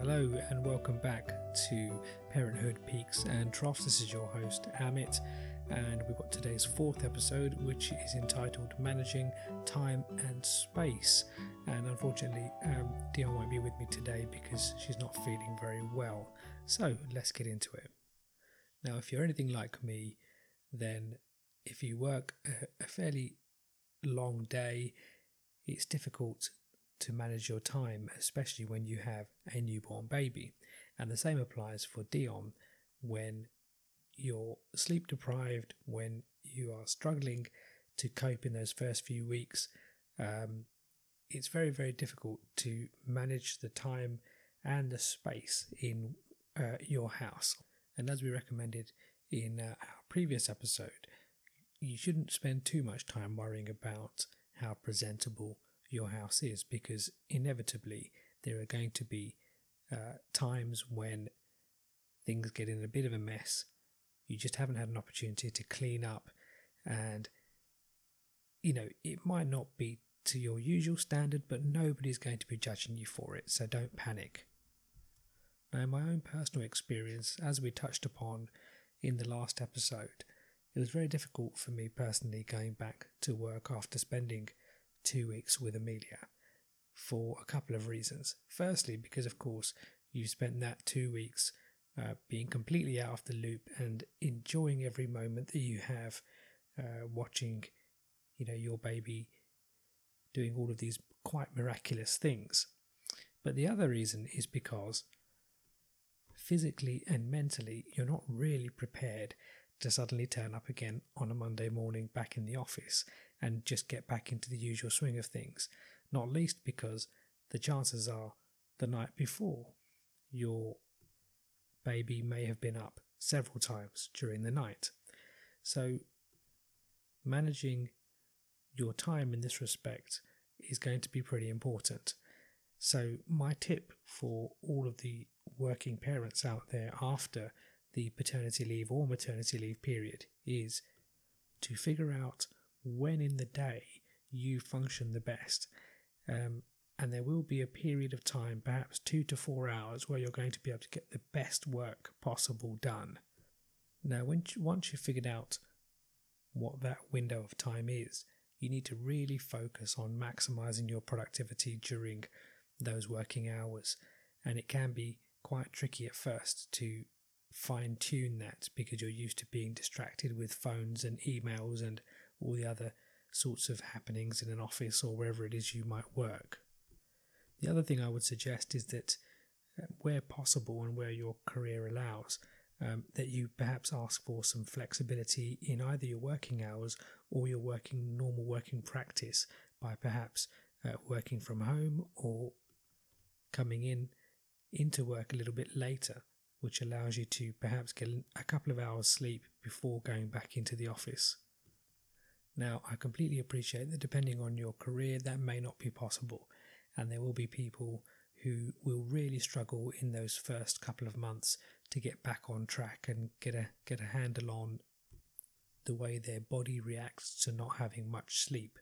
Hello and welcome back to Parenthood Peaks and Troughs. This is your host Amit, and we've got today's fourth episode, which is entitled Managing Time and Space. And unfortunately, um, Dion won't be with me today because she's not feeling very well. So let's get into it. Now, if you're anything like me, then if you work a, a fairly long day, it's difficult to manage your time, especially when you have a newborn baby. And the same applies for Dion when you're sleep deprived, when you are struggling to cope in those first few weeks. Um, it's very, very difficult to manage the time and the space in uh, your house. And as we recommended in uh, our previous episode, you shouldn't spend too much time worrying about how presentable your house is because inevitably there are going to be uh, times when things get in a bit of a mess. You just haven't had an opportunity to clean up, and you know, it might not be to your usual standard, but nobody's going to be judging you for it, so don't panic. Now, in my own personal experience, as we touched upon in the last episode, it was very difficult for me personally going back to work after spending two weeks with Amelia for a couple of reasons. Firstly, because of course you spent that two weeks uh, being completely out of the loop and enjoying every moment that you have uh, watching, you know, your baby doing all of these quite miraculous things. But the other reason is because physically and mentally you're not really prepared to suddenly turn up again on a Monday morning back in the office and just get back into the usual swing of things. Not least because the chances are the night before your baby may have been up several times during the night. So, managing your time in this respect is going to be pretty important. So, my tip for all of the working parents out there after the paternity leave or maternity leave period is to figure out when in the day you function the best. Um, and there will be a period of time, perhaps two to four hours, where you're going to be able to get the best work possible done. Now, when once you've figured out what that window of time is, you need to really focus on maximizing your productivity during those working hours. And it can be quite tricky at first to fine tune that because you're used to being distracted with phones and emails and all the other sorts of happenings in an office or wherever it is you might work. The other thing I would suggest is that uh, where possible and where your career allows, um, that you perhaps ask for some flexibility in either your working hours or your working normal working practice by perhaps uh, working from home or coming in into work a little bit later which allows you to perhaps get a couple of hours sleep before going back into the office. Now, I completely appreciate that depending on your career, that may not be possible, and there will be people who will really struggle in those first couple of months to get back on track and get a get a handle on the way their body reacts to not having much sleep.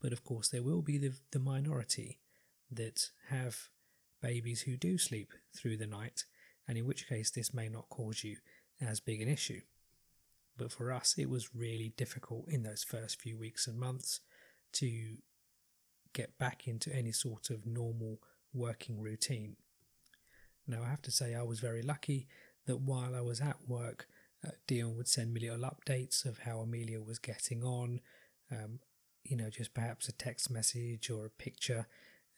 But of course, there will be the, the minority that have babies who do sleep through the night and in which case this may not cause you as big an issue. But for us, it was really difficult in those first few weeks and months to get back into any sort of normal working routine. Now, I have to say, I was very lucky that while I was at work, uh, Dion would send me little updates of how Amelia was getting on, um, you know, just perhaps a text message or a picture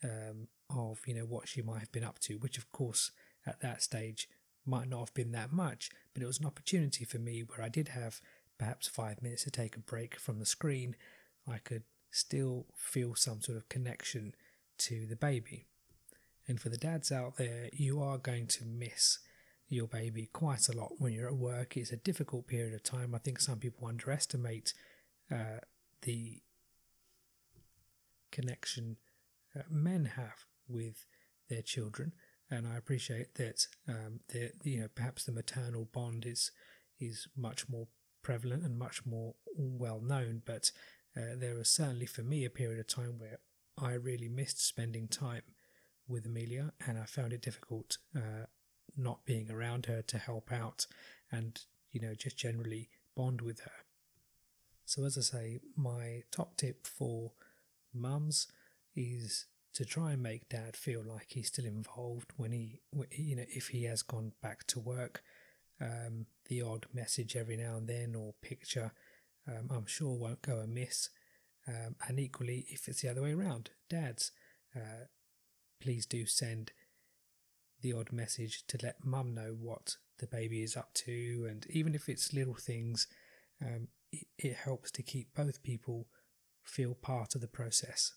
um, of, you know, what she might have been up to, which of course at that stage might not have been that much, but it was an opportunity for me where I did have perhaps five minutes to take a break from the screen. I could still feel some sort of connection to the baby. And for the dads out there, you are going to miss your baby quite a lot when you're at work. It's a difficult period of time. I think some people underestimate uh, the connection uh, men have with their children and I appreciate that um, the, you know perhaps the maternal bond is is much more prevalent and much more well known, but uh, there was certainly for me a period of time where I really missed spending time with Amelia, and I found it difficult uh, not being around her to help out and, you know, just generally bond with her. So, as I say, my top tip for mums is to try and make dad feel like he's still involved when he, you know, if he has gone back to work. Um, the odd message every now and then or picture, um, I'm sure won't go amiss. Um, and equally, if it's the other way around, dads, uh, please do send the odd message to let mum know what the baby is up to. And even if it's little things, um, it, it helps to keep both people feel part of the process.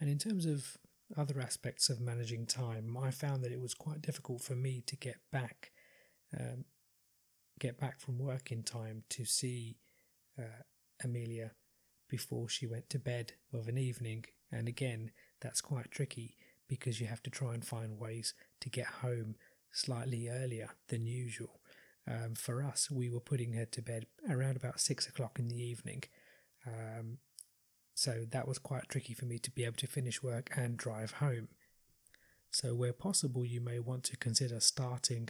And in terms of other aspects of managing time, I found that it was quite difficult for me to get back, um, get back from work in time to see uh, Amelia before she went to bed of an evening. And again, that's quite tricky because you have to try and find ways to get home slightly earlier than usual. Um, for us, we were putting her to bed around about six o'clock in the evening. Um, so that was quite tricky for me to be able to finish work and drive home. So, where possible, you may want to consider starting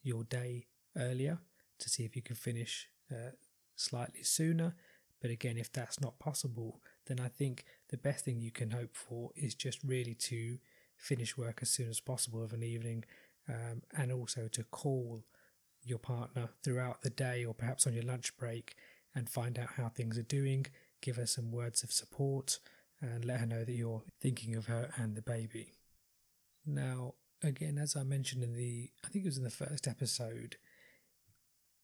your day earlier to see if you can finish uh, slightly sooner. But again, if that's not possible, then I think the best thing you can hope for is just really to finish work as soon as possible of an evening um, and also to call your partner throughout the day or perhaps on your lunch break and find out how things are doing give her some words of support, and let her know that you're thinking of her and the baby. Now, again, as I mentioned in the, I think it was in the first episode,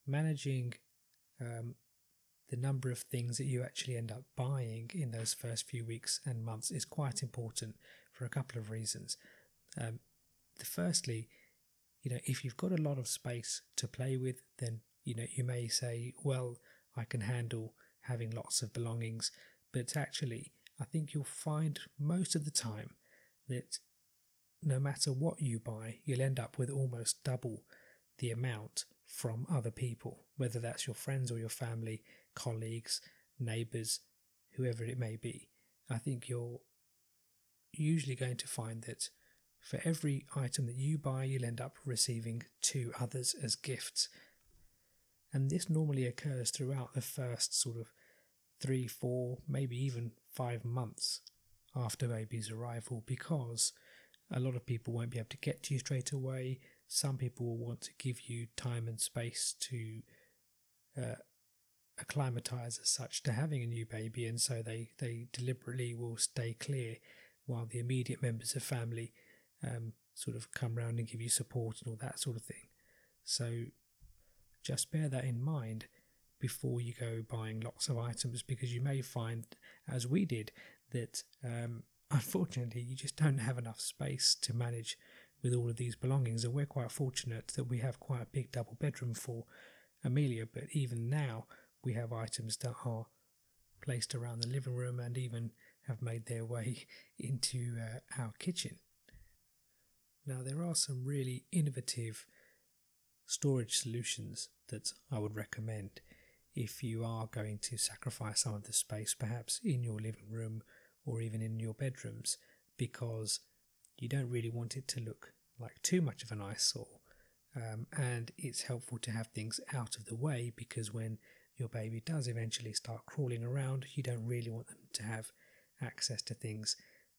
managing um, the number of things that you actually end up buying in those first few weeks and months is quite important for a couple of reasons. Um, the firstly, you know, if you've got a lot of space to play with, then you know you may say, well, I can handle having lots of belongings, but actually, I think you'll find most of the time that no matter what you buy, you'll end up with almost double the amount from other people, whether that's your friends or your family, colleagues, neighbours, whoever it may be. I think you're usually going to find that for every item that you buy, you'll end up receiving two others as gifts. And this normally occurs throughout the first sort of three, four, maybe even five months after baby's arrival because a lot of people won't be able to get to you straight away. Some people will want to give you time and space to uh, acclimatize as such to having a new baby, and so they, they deliberately will stay clear while the immediate members of family um, sort of come round and give you support and all that sort of thing. So just bear that in mind before you go buying lots of items because you may find, as we did, that um, unfortunately you just don't have enough space to manage with all of these belongings. And we're quite fortunate that we have quite a big double bedroom for Amelia, but even now we have items that are placed around the living room and even have made their way into uh, our kitchen. Now, there are some really innovative storage solutions that I would recommend if you are going to sacrifice some of the space, perhaps in your living room or even in your bedrooms, because you don't really want it to look like too much of an eyesore. Um, and it's helpful to have things out of the way because when your baby does eventually start crawling around, you don't really want them to have access to things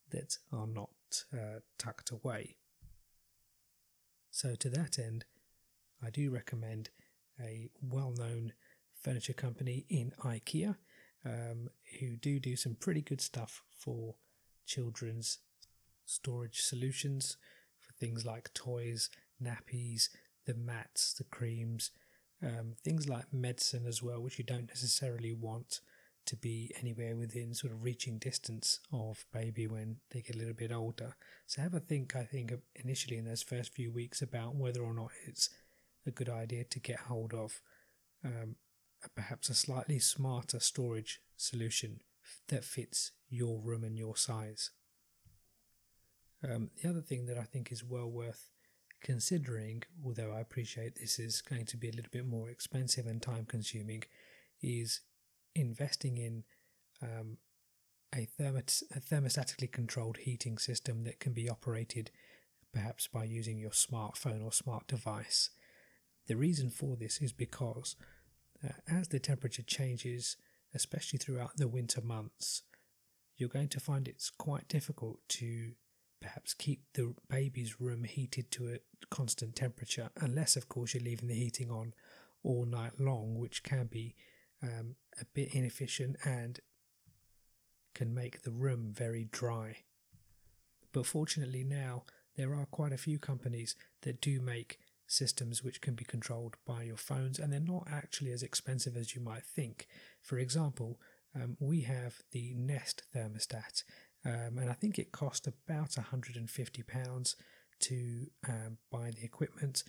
that are not uh, tucked away. So, to that end, I do recommend a well known furniture company in IKEA um, who do do some pretty good stuff for children's storage solutions for things like toys, nappies, the mats, the creams, um, things like medicine as well, which you don't necessarily want to be anywhere within sort of reaching distance of baby when they get a little bit older. So have a think, I think, initially in those first few weeks about whether or not it's a good idea to get hold of um, perhaps a slightly smarter storage solution that fits your room and your size. Um, the other thing that I think is well worth considering, although I appreciate this is going to be a little bit more expensive and time consuming, is investing in um, a, thermos- a thermostatically controlled heating system that can be operated perhaps by using your smartphone or smart device. The reason for this is because uh, as the temperature changes, especially throughout the winter months, you're going to find it's quite difficult to perhaps keep the baby's room heated to a constant temperature, unless, of course, you're leaving the heating on all night long, which can be um, a bit inefficient and can make the room very dry. But fortunately, now there are quite a few companies that do make systems which can be controlled by your phones, and they're not actually as expensive as you might think. For example, um, we have the Nest thermostat, um, and I think it cost about £150 to um, buy the equipment,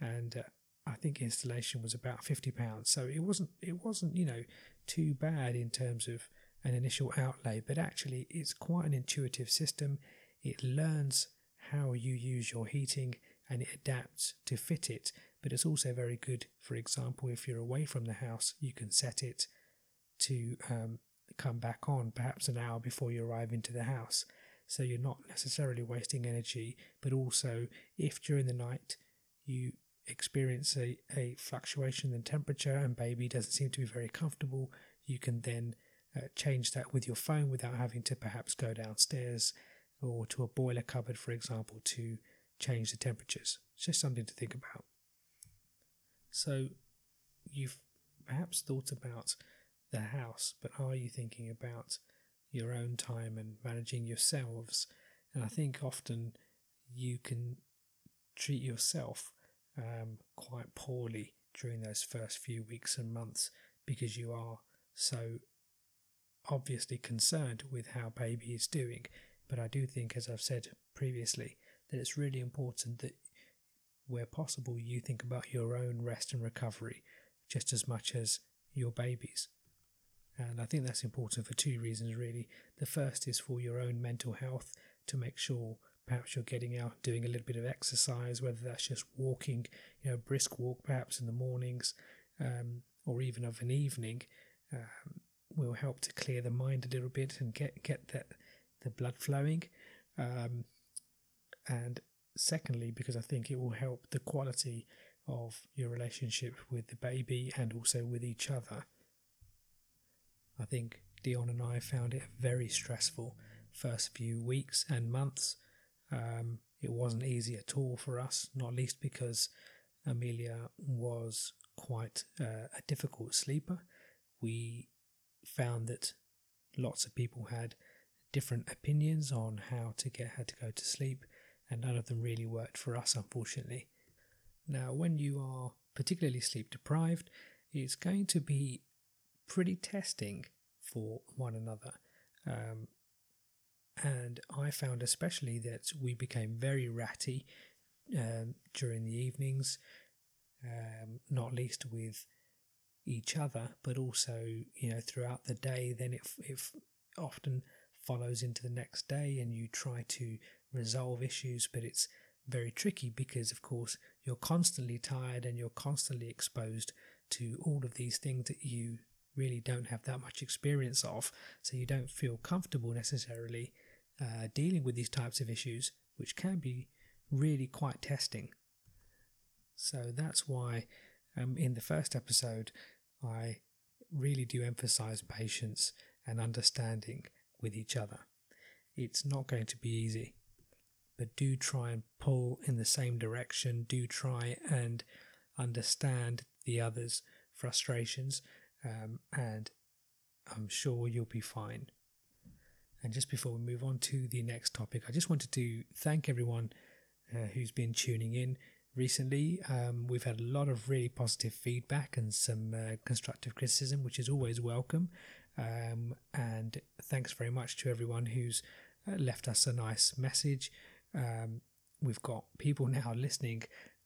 and uh, I think installation was about fifty pounds. So it wasn't it wasn't you know too bad in terms of an initial outlay, but actually it's quite an intuitive system. It learns how you use your heating and it adapts to fit it. But it's also very good, for example, if you're away from the house, you can set it to um, come back on perhaps an hour before you arrive into the house. So you're not necessarily wasting energy, but also if during the night you experience a, a fluctuation in temperature and baby doesn't seem to be very comfortable, you can then uh, change that with your phone without having to perhaps go downstairs or to a boiler cupboard, for example, to change the temperatures. It's just something to think about. So, you've perhaps thought about the house, but are you thinking about your own time and managing yourselves? And I think often you can treat yourself um, quite poorly during those first few weeks and months because you are so obviously concerned with how baby is doing. But I do think, as I've said previously, that it's really important that where possible you think about your own rest and recovery just as much as your baby's. And I think that's important for two reasons, really. The first is for your own mental health to make sure perhaps you're getting out doing a little bit of exercise, whether that's just walking, you know, brisk walk perhaps in the mornings um, or even of an evening, um, will help to clear the mind a little bit and get get that the blood flowing. Um, and secondly, because I think it will help the quality of your relationship with the baby and also with each other. I think Dion and I found it very stressful first few weeks and months. Um, it wasn't easy at all for us, not least because Amelia was quite uh, a difficult sleeper. We found that lots of people had different opinions on how to get her to go to sleep, and none of them really worked for us, unfortunately. Now, when you are particularly sleep deprived, it's going to be pretty testing for one another. Um, and I found especially that we became very ratty um, during the evenings, um, not least with each other, but also you know throughout the day. Then it it often follows into the next day, and you try to resolve issues, but it's very tricky because of course you're constantly tired and you're constantly exposed to all of these things that you really don't have that much experience of, so you don't feel comfortable necessarily uh, dealing with these types of issues, which can be really quite testing. So that's why um, in the first episode, I really do emphasize patience and understanding with each other. It's not going to be easy, but do try and pull in the same direction. Do try and understand the other's frustrations, um, and I'm sure you'll be fine. And just before we move on to the next topic, I just wanted to thank everyone uh, who's been tuning in recently. Um, we've had a lot of really positive feedback and some uh, constructive criticism, which is always welcome. Um, and thanks very much to everyone who's uh, left us a nice message. Um, we've got people now listening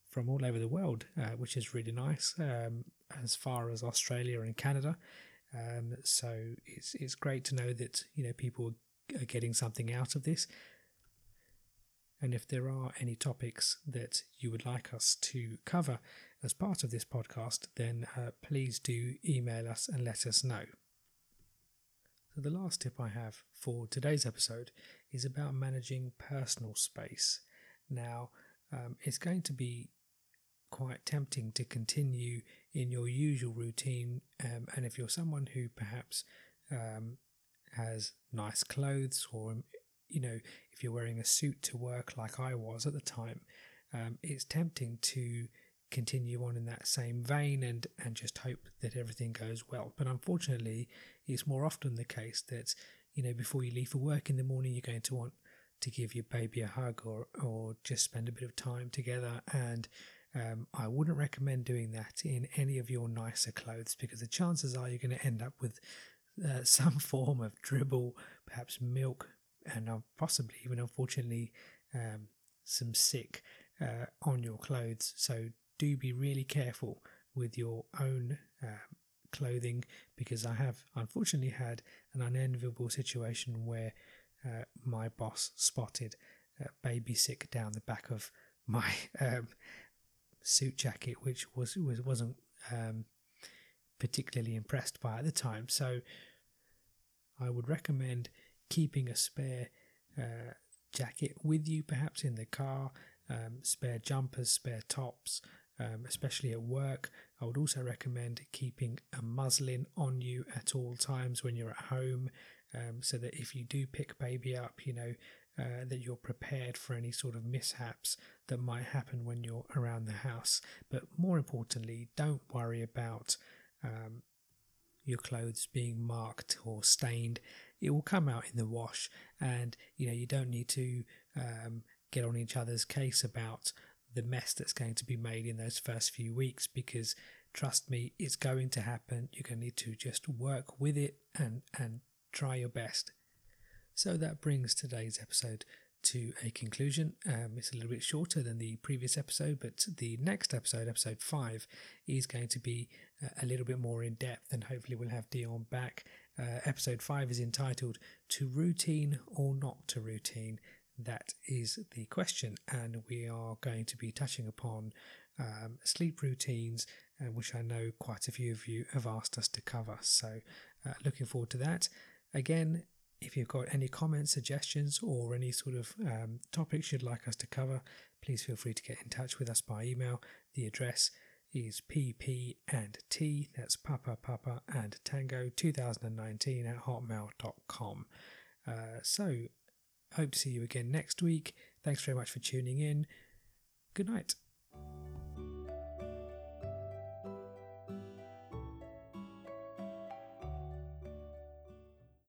from all over the world, uh, which is really nice, um, as far as Australia and Canada. Um, so it's it's great to know that you know people are getting something out of this. And if there are any topics that you would like us to cover as part of this podcast, then uh, please do email us and let us know. So, the last tip I have for today's episode is about managing personal space. Now, um, it's going to be quite tempting to continue in your usual routine. Um, and if you're someone who perhaps um, has nice clothes, or you know, if you're wearing a suit to work like I was at the time, um, it's tempting to continue on in that same vein and and just hope that everything goes well. But unfortunately, it's more often the case that you know before you leave for work in the morning, you're going to want to give your baby a hug or or just spend a bit of time together and um, I wouldn't recommend doing that in any of your nicer clothes because the chances are you're going to end up with uh, some form of dribble, perhaps milk, and uh, possibly even, unfortunately, um, some sick uh, on your clothes. So do be really careful with your own um, clothing because I have unfortunately had an unenviable situation where uh, my boss spotted baby sick down the back of my um, suit jacket, which was, was wasn't um, particularly impressed by at the time. So I would recommend keeping a spare uh, jacket with you, perhaps in the car, um, spare jumpers, spare tops, um, especially at work. I would also recommend keeping a muslin on you at all times when you're at home, um, so that if you do pick baby up, you know uh, that you're prepared for any sort of mishaps that might happen when you're around the house. But more importantly, don't worry about um, your clothes being marked or stained. It will come out in the wash, and you know you don't need to um, get on each other's case about the mess that's going to be made in those first few weeks because trust me it's going to happen you're going to need to just work with it and and try your best so that brings today's episode to a conclusion. Um, it's a little bit shorter than the previous episode, but the next episode, episode five, is going to be uh, a little bit more in depth, and hopefully we'll have Dion back. Uh, episode five is entitled "To Routine or Not to Routine." That is the question, and we are going to be touching upon um, sleep routines, uh, which I know quite a few of you have asked us to cover. So, uh, looking forward to that. Again, if you've got any comments, suggestions, or any sort of um, topics you'd like us to cover, please feel free to get in touch with us by email. The address is pp and t, that's Papa Papa and Tango 2019 at hotmail.com. Uh, so, hope to see you again next week. Thanks very much for tuning in. Good night.